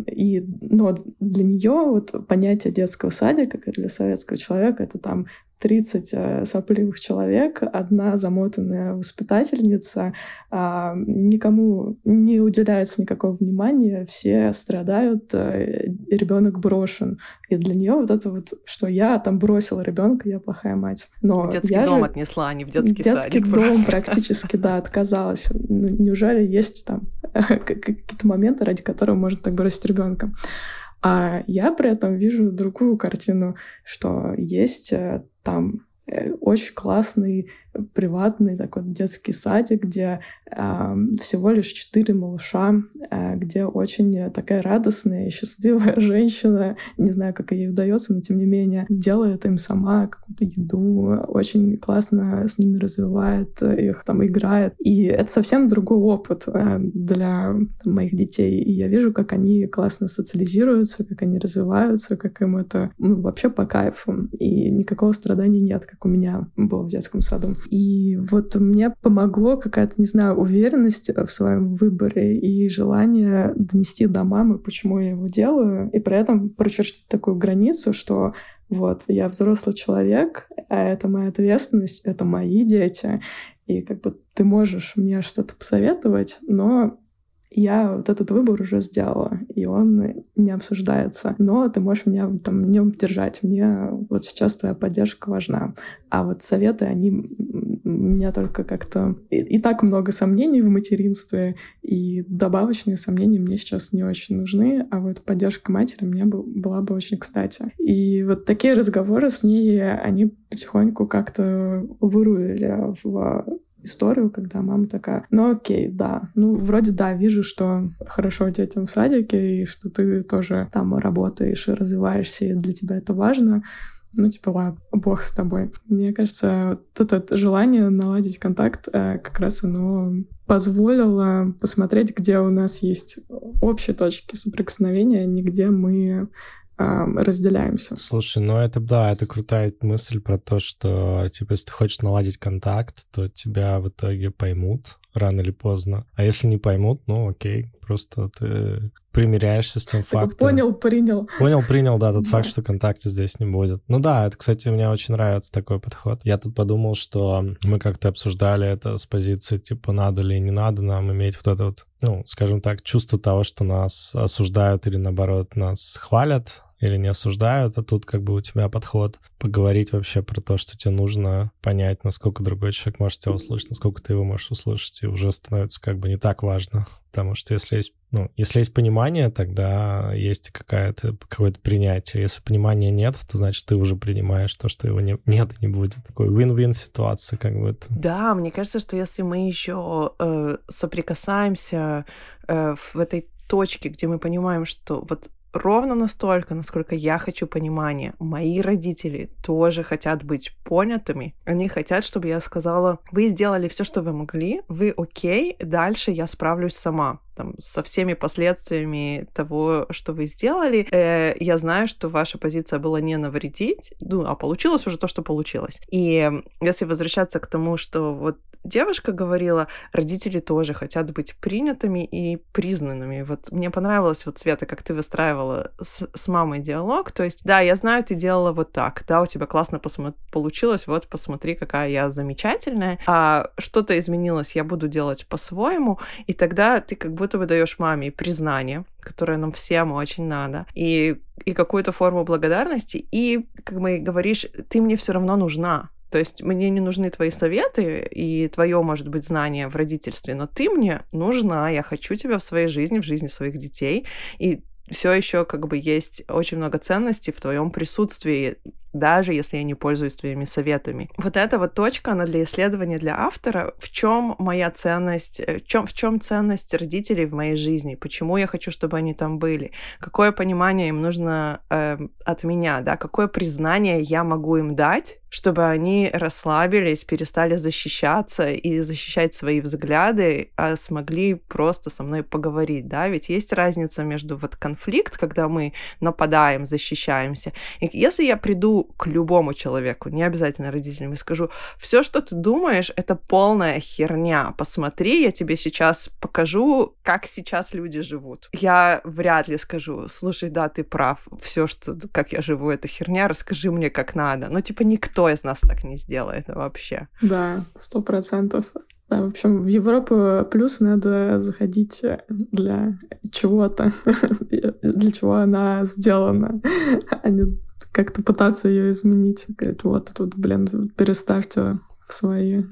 Speaker 2: И но для нее вот понятие детского садика, как для советского человека, это там 30 э, сопливых человек, одна замотанная воспитательница, а, никому не уделяется никакого внимания, все страдают, э, ребенок брошен. И для нее вот это вот, что я там бросила ребенка, я плохая мать.
Speaker 4: Но в детский
Speaker 2: я
Speaker 4: дом
Speaker 2: же...
Speaker 4: отнесла, а не в детский,
Speaker 2: детский
Speaker 4: садик.
Speaker 2: Детский дом просто. практически, да, отказалась. Ну, неужели есть там какие-то моменты, ради которых можно так бросить ребенка? А я при этом вижу другую картину, что есть э, там э, очень классный приватный такой детский садик, где э, всего лишь четыре малыша, э, где очень такая радостная и счастливая женщина, не знаю, как ей удается, но тем не менее делает им сама какую-то еду, очень классно с ними развивает их, там играет. И это совсем другой опыт э, для моих детей. И я вижу, как они классно социализируются, как они развиваются, как им это ну, вообще по кайфу. И никакого страдания нет, как у меня было в детском саду. И вот мне помогло какая-то, не знаю, уверенность в своем выборе и желание донести до мамы, почему я его делаю, и при этом прочертить такую границу, что вот, я взрослый человек, а это моя ответственность, это мои дети. И как бы ты можешь мне что-то посоветовать, но я вот этот выбор уже сделала, и он не обсуждается. Но ты можешь меня там в нем держать. Мне вот сейчас твоя поддержка важна. А вот советы, они у меня только как-то... И, и так много сомнений в материнстве, и добавочные сомнения мне сейчас не очень нужны, а вот поддержка матери мне бы, была бы очень кстати. И вот такие разговоры с ней, они потихоньку как-то вырулили в историю, когда мама такая, ну окей, да, ну вроде да, вижу, что хорошо детям в садике, и что ты тоже там работаешь и развиваешься, и для тебя это важно, ну, типа, ладно, бог с тобой. Мне кажется, вот это желание наладить контакт э, как раз оно позволило посмотреть, где у нас есть общие точки соприкосновения, а не где мы разделяемся.
Speaker 3: Слушай, ну это да, это крутая мысль про то, что типа если ты хочешь наладить контакт, то тебя в итоге поймут рано или поздно. А если не поймут, ну окей, просто ты примиряешься с тем фактом.
Speaker 2: Понял, принял.
Speaker 3: Понял, принял, да, тот да. факт, что контакта здесь не будет. Ну да, это, кстати, мне очень нравится такой подход. Я тут подумал, что мы как-то обсуждали это с позиции, типа, надо ли не надо нам иметь вот это вот, ну, скажем так, чувство того, что нас осуждают или, наоборот, нас хвалят, или не осуждают, а тут как бы у тебя подход поговорить вообще про то, что тебе нужно понять, насколько другой человек может тебя услышать, насколько ты его можешь услышать, и уже становится как бы не так важно. Потому что если есть, ну, если есть понимание, тогда есть какая-то, какое-то принятие. Если понимания нет, то значит ты уже принимаешь то, что его не, нет и не будет. Такой win-win ситуация как бы.
Speaker 4: Да, мне кажется, что если мы еще э, соприкасаемся э, в этой точке, где мы понимаем, что вот ровно настолько, насколько я хочу понимания. Мои родители тоже хотят быть понятыми. Они хотят, чтобы я сказала, вы сделали все, что вы могли, вы окей, дальше я справлюсь сама там, со всеми последствиями того, что вы сделали. Э, я знаю, что ваша позиция была не навредить, ну, а получилось уже то, что получилось. И если возвращаться к тому, что вот девушка говорила, родители тоже хотят быть принятыми и признанными. Вот мне понравилось вот, Света, как ты выстраивала с, с мамой диалог. То есть, да, я знаю, ты делала вот так, да, у тебя классно посмо- получилось, вот посмотри, какая я замечательная. А что-то изменилось, я буду делать по-своему, и тогда ты как будто бы даешь маме признание, которое нам всем очень надо, и, и какую-то форму благодарности, и, как мы говоришь, ты мне все равно нужна, то есть мне не нужны твои советы и твое, может быть, знание в родительстве, но ты мне нужна, я хочу тебя в своей жизни, в жизни своих детей, и все еще как бы есть очень много ценностей в твоем присутствии, даже если я не пользуюсь твоими советами. Вот эта вот точка, она для исследования для автора. В чем моя ценность, э, в чем, в чем ценность родителей в моей жизни? Почему я хочу, чтобы они там были? Какое понимание им нужно э, от меня, да? Какое признание я могу им дать, чтобы они расслабились, перестали защищаться и защищать свои взгляды, а смогли просто со мной поговорить, да? Ведь есть разница между вот конфликт, когда мы нападаем, защищаемся. И если я приду к любому человеку, не обязательно родителям, и скажу, все, что ты думаешь, это полная херня. Посмотри, я тебе сейчас покажу, как сейчас люди живут. Я вряд ли скажу, слушай, да, ты прав, все, что, как я живу, это херня, расскажи мне, как надо. Но, типа, никто из нас так не сделает вообще.
Speaker 2: Да, сто процентов. Да, в общем, в Европу плюс надо заходить для чего-то, для чего она сделана, а не как-то пытаться ее изменить. Говорит, вот тут, блин, переставьте в свои э,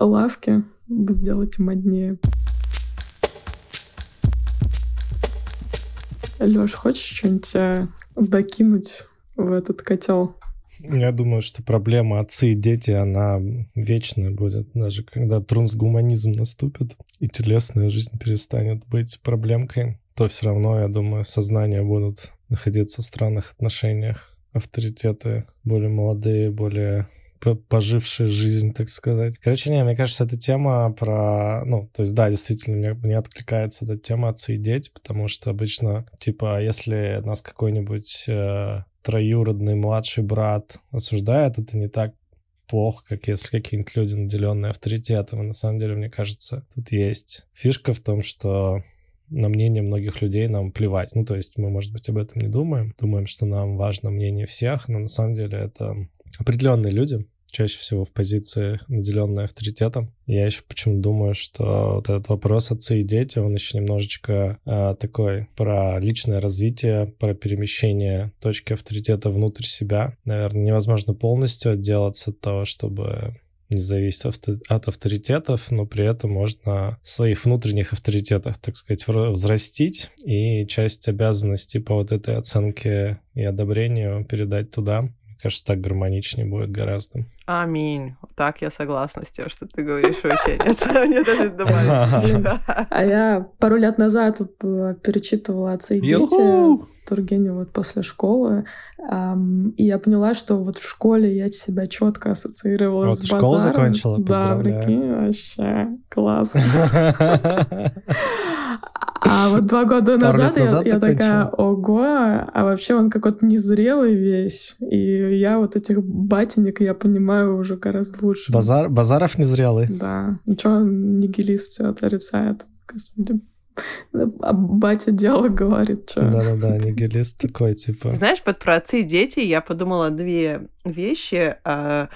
Speaker 2: лавки, сделайте моднее. Лёш, хочешь что-нибудь э, докинуть в этот котел?
Speaker 3: Я думаю, что проблема отцы и дети, она вечная будет, даже когда трансгуманизм наступит и телесная жизнь перестанет быть проблемкой, то все равно, я думаю, сознания будут находиться в странных отношениях. Авторитеты более молодые, более пожившие жизнь, так сказать. Короче, не, мне кажется, эта тема про... Ну, то есть, да, действительно, мне, мне откликается эта тема отцы и дети, потому что обычно, типа, если нас какой-нибудь э, троюродный младший брат осуждает, это не так плохо, как если какие-нибудь люди, наделенные авторитетом. И на самом деле, мне кажется, тут есть фишка в том, что на мнение многих людей нам плевать. Ну, то есть мы, может быть, об этом не думаем. Думаем, что нам важно мнение всех, но на самом деле это определенные люди, чаще всего в позиции, наделенной авторитетом. Я еще почему думаю, что вот этот вопрос отцы и дети, он еще немножечко э, такой про личное развитие, про перемещение точки авторитета внутрь себя. Наверное, невозможно полностью отделаться от того, чтобы не зависеть от авторитетов, но при этом можно своих внутренних авторитетах, так сказать, взрастить и часть обязанностей по вот этой оценке и одобрению передать туда кажется, так гармоничнее будет гораздо.
Speaker 4: Аминь. Так я согласна с тем, что ты говоришь вообще. Мне даже добавить.
Speaker 2: А я пару лет назад перечитывала «Отцы и дети» Тургенева вот после школы, и я поняла, что вот в школе я себя четко ассоциировала с базаром.
Speaker 3: школу закончила?
Speaker 2: Да, прикинь, вообще классно. А вот два года назад, назад я, я такая, ого, а вообще он какой-то незрелый весь. И я вот этих батенек, я понимаю уже гораздо лучше.
Speaker 3: Базар, Базаров незрелый.
Speaker 2: Да. Ничего, нигилист все отрицает. Господи. А батя дело говорит, что.
Speaker 3: Да-да-да, нигилист такой, типа.
Speaker 4: Знаешь, под про отцы и дети я подумала две вещи. А,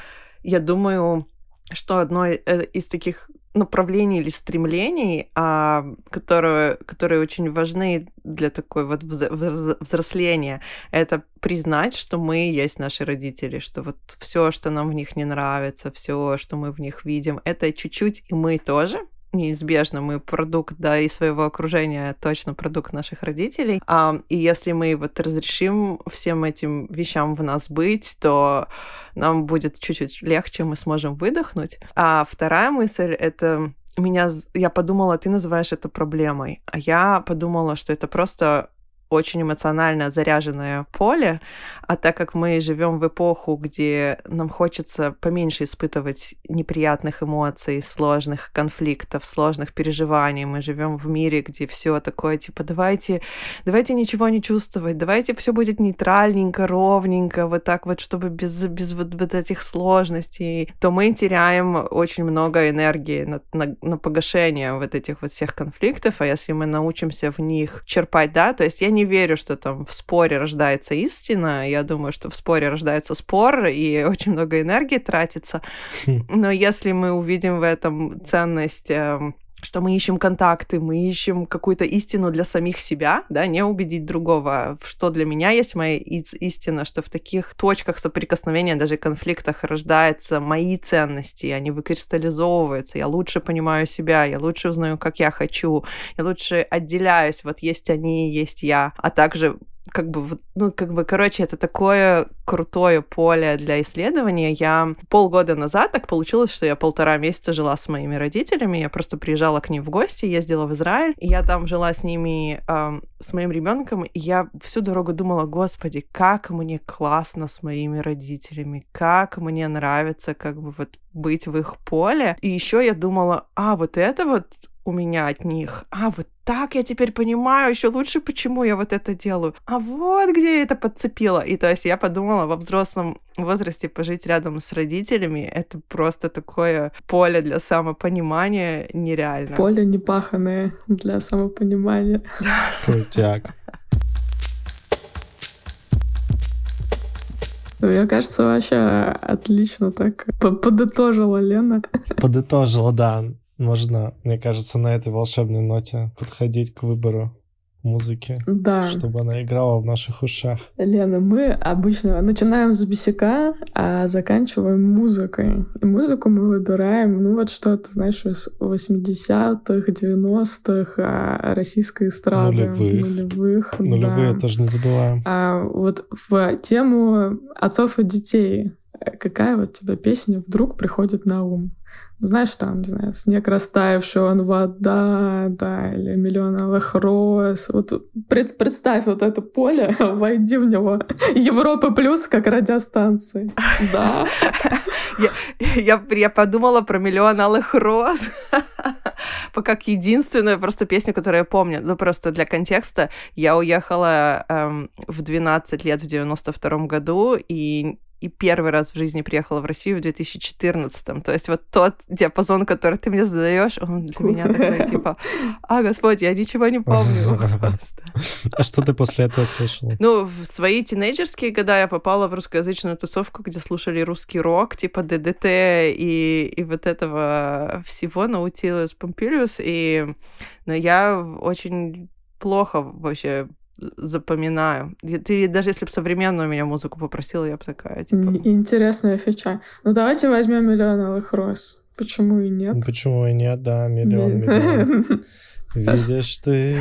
Speaker 4: я думаю, что одно э, из таких направлений или стремлений, а, которые, которые очень важны для такой вот взросления, это признать, что мы есть наши родители, что вот все, что нам в них не нравится, все, что мы в них видим, это чуть-чуть и мы тоже, неизбежно мы продукт, да, и своего окружения, точно продукт наших родителей. А, и если мы вот разрешим всем этим вещам в нас быть, то нам будет чуть-чуть легче, мы сможем выдохнуть. А вторая мысль — это меня, я подумала, ты называешь это проблемой, а я подумала, что это просто очень эмоционально заряженное поле, а так как мы живем в эпоху, где нам хочется поменьше испытывать неприятных эмоций, сложных конфликтов, сложных переживаний, мы живем в мире, где все такое типа давайте, давайте ничего не чувствовать, давайте все будет нейтральненько, ровненько, вот так вот, чтобы без, без вот, вот этих сложностей, то мы теряем очень много энергии на, на, на погашение вот этих вот всех конфликтов, а если мы научимся в них черпать, да, то есть я не верю, что там в споре рождается истина. Я думаю, что в споре рождается спор, и очень много энергии тратится. Хм. Но если мы увидим в этом ценность эм, что мы ищем контакты, мы ищем какую-то истину для самих себя, да, не убедить другого, что для меня есть моя истина, что в таких точках соприкосновения, даже конфликтах рождаются мои ценности, они выкристаллизовываются, я лучше понимаю себя, я лучше узнаю, как я хочу, я лучше отделяюсь, вот есть они, есть я, а также как бы, ну, как бы, короче, это такое крутое поле для исследования. Я полгода назад так получилось, что я полтора месяца жила с моими родителями. Я просто приезжала к ним в гости, ездила в Израиль, и я там жила с ними, э, с моим ребенком, и я всю дорогу думала, господи, как мне классно с моими родителями, как мне нравится, как бы вот быть в их поле. И еще я думала, а вот это вот у меня от них. А, вот так я теперь понимаю еще лучше, почему я вот это делаю. А вот где я это подцепила. И то есть я подумала, во взрослом возрасте пожить рядом с родителями, это просто такое поле для самопонимания нереально.
Speaker 2: Поле непаханное для самопонимания.
Speaker 3: Крутяк.
Speaker 2: Мне кажется, вообще отлично так подытожила Лена.
Speaker 3: Подытожила, да. Можно, мне кажется, на этой волшебной ноте подходить к выбору музыки,
Speaker 2: Да.
Speaker 3: чтобы она играла в наших ушах.
Speaker 2: Лена, мы обычно начинаем с бесяка, а заканчиваем музыкой. И музыку мы выбираем, ну вот что-то, знаешь, из 80-х, 90-х, а, российской эстрады.
Speaker 3: Нулевых.
Speaker 2: Нулевых,
Speaker 3: Нулевые
Speaker 2: да.
Speaker 3: тоже не забываем.
Speaker 2: А вот в тему отцов и детей какая вот тебе песня вдруг приходит на ум? Знаешь, там, не знаю, снег растаявший, он вода, да, или миллион алых роз. Вот пред- представь вот это поле, войди в него. Европа плюс как радиостанции. Да.
Speaker 4: Я, я, я подумала про миллион алых роз. Как единственную просто песню, которую я помню. Ну, просто для контекста. Я уехала эм, в 12 лет в 92 году, и и первый раз в жизни приехала в Россию в 2014. То есть вот тот диапазон, который ты мне задаешь, он для меня такой, типа, а, Господь, я ничего не помню просто.
Speaker 3: А что ты после этого слышала?
Speaker 4: Ну, в свои тинейджерские года я попала в русскоязычную тусовку, где слушали русский рок, типа ДДТ и, и вот этого всего, Наутилус Помпилиус, и но я очень плохо вообще запоминаю. Ты даже если бы современную меня музыку попросила, я бы такая, типа...
Speaker 2: Интересная фича. Ну, давайте возьмем «Миллион алых роз». Почему и нет?
Speaker 3: Почему и нет, да, миллион, миллион. Видишь ты...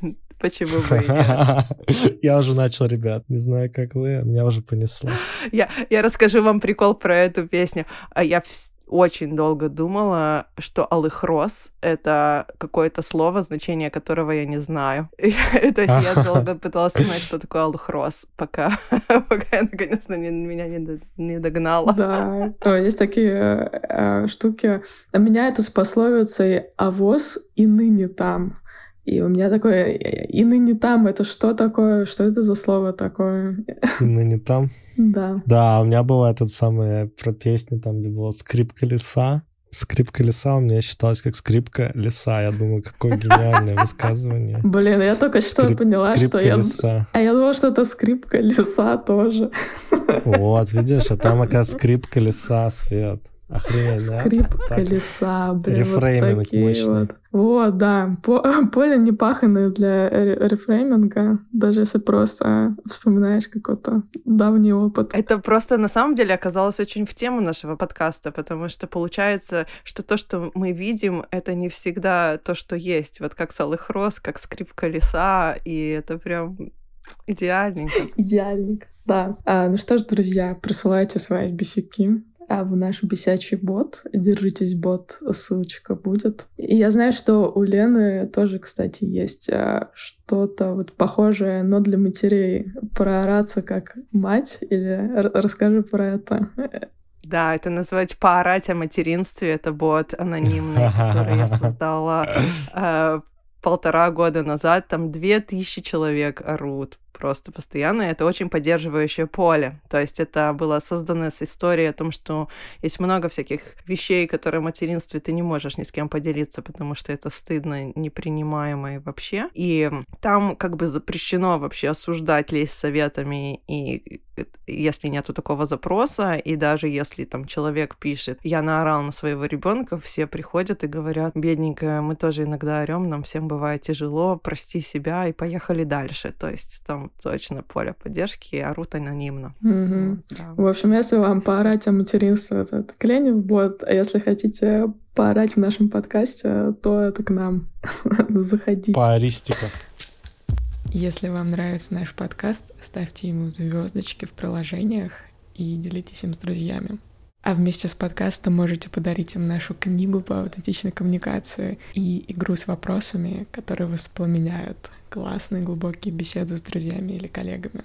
Speaker 4: Почему бы и нет?
Speaker 3: Я уже начал, ребят. Не знаю, как вы, меня уже понесло.
Speaker 4: Я, я расскажу вам прикол про эту песню. А Я очень долго думала, что алых роз — это какое-то слово, значение которого я не знаю. То есть я долго пыталась узнать, что такое алых роз, пока, пока я, наконец-то, не, меня не, не догнала.
Speaker 2: Да, то есть такие э, штуки. А меня это с пословицей «авоз и ныне там». И у меня такое «и ныне там» — это что такое? Что это за слово такое?
Speaker 3: И ныне там?
Speaker 2: Да.
Speaker 3: Да, у меня была этот самый про песню, там, где было скрипка леса. Скрипка леса у меня считалась как скрипка леса. Я думаю, какое гениальное высказывание.
Speaker 2: Блин, я только что
Speaker 3: Скрип-
Speaker 2: поняла, что я...
Speaker 3: леса.
Speaker 2: А я думала, что это скрипка леса тоже.
Speaker 3: Вот, видишь, а там, оказывается, скрипка леса, Свет. Охренеть, да?
Speaker 2: Скрипка
Speaker 3: Так.
Speaker 2: леса, блин,
Speaker 3: Рефрейминг
Speaker 2: вот такие
Speaker 3: мощный.
Speaker 2: вот. Вот, да. По- поле не паханное для ре- рефрейминга, даже если просто вспоминаешь какой-то давний опыт.
Speaker 4: Это просто на самом деле оказалось очень в тему нашего подкаста, потому что получается, что то, что мы видим, это не всегда то, что есть. Вот как Салых Роз, как скрипка леса, и это прям идеальненько.
Speaker 2: Идеальник. Да. А, ну что ж, друзья, присылайте свои бесяки а в наш бесячий бот. Держитесь, бот, ссылочка будет. И я знаю, что у Лены тоже, кстати, есть а, что-то вот похожее, но для матерей. Проораться как мать или р- расскажи про это.
Speaker 4: Да, это назвать поорать о материнстве. Это бот анонимный, который я создала э, полтора года назад. Там две тысячи человек орут просто постоянно. Это очень поддерживающее поле. То есть это было создано с историей о том, что есть много всяких вещей, которые в материнстве ты не можешь ни с кем поделиться, потому что это стыдно, непринимаемо и вообще. И там как бы запрещено вообще осуждать, лезть советами, и если нету такого запроса, и даже если там человек пишет, я наорал на своего ребенка, все приходят и говорят, бедненькая, мы тоже иногда орем, нам всем бывает тяжело, прости себя и поехали дальше. То есть там точно поле поддержки, и орут анонимно. Вот, да.
Speaker 2: В общем, если вам поорать о материнстве, то это Кленев бот, а если хотите поорать в нашем подкасте, то это к нам. Заходите.
Speaker 3: Поаристика.
Speaker 2: Если вам нравится наш подкаст, ставьте ему звездочки в приложениях и делитесь им с друзьями. А вместе с подкастом можете подарить им нашу книгу по аутентичной коммуникации и игру с вопросами, которые воспламеняют классные глубокие беседы с друзьями или коллегами.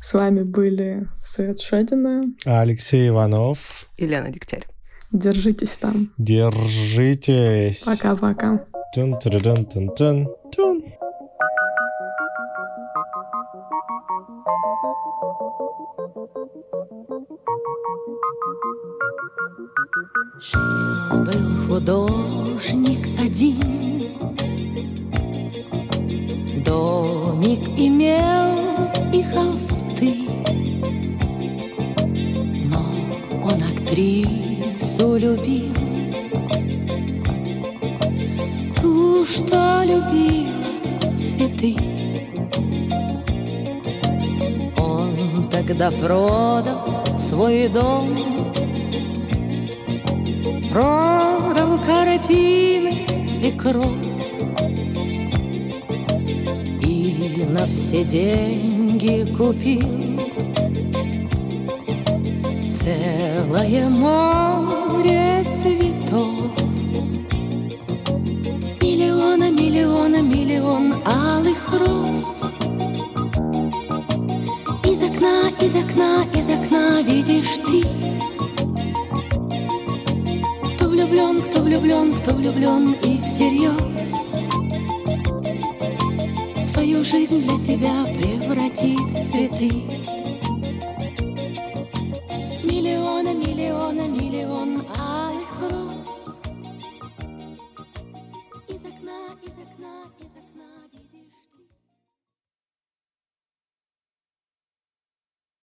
Speaker 2: С вами были Свет Шадина.
Speaker 3: Алексей Иванов,
Speaker 4: Елена Дегтярь.
Speaker 2: Держитесь там.
Speaker 3: держитесь.
Speaker 2: Пока-пока.
Speaker 3: Тун.
Speaker 5: Жил-был художник один, продал свой дом, продал картины и кровь. И на все деньги купил целое море.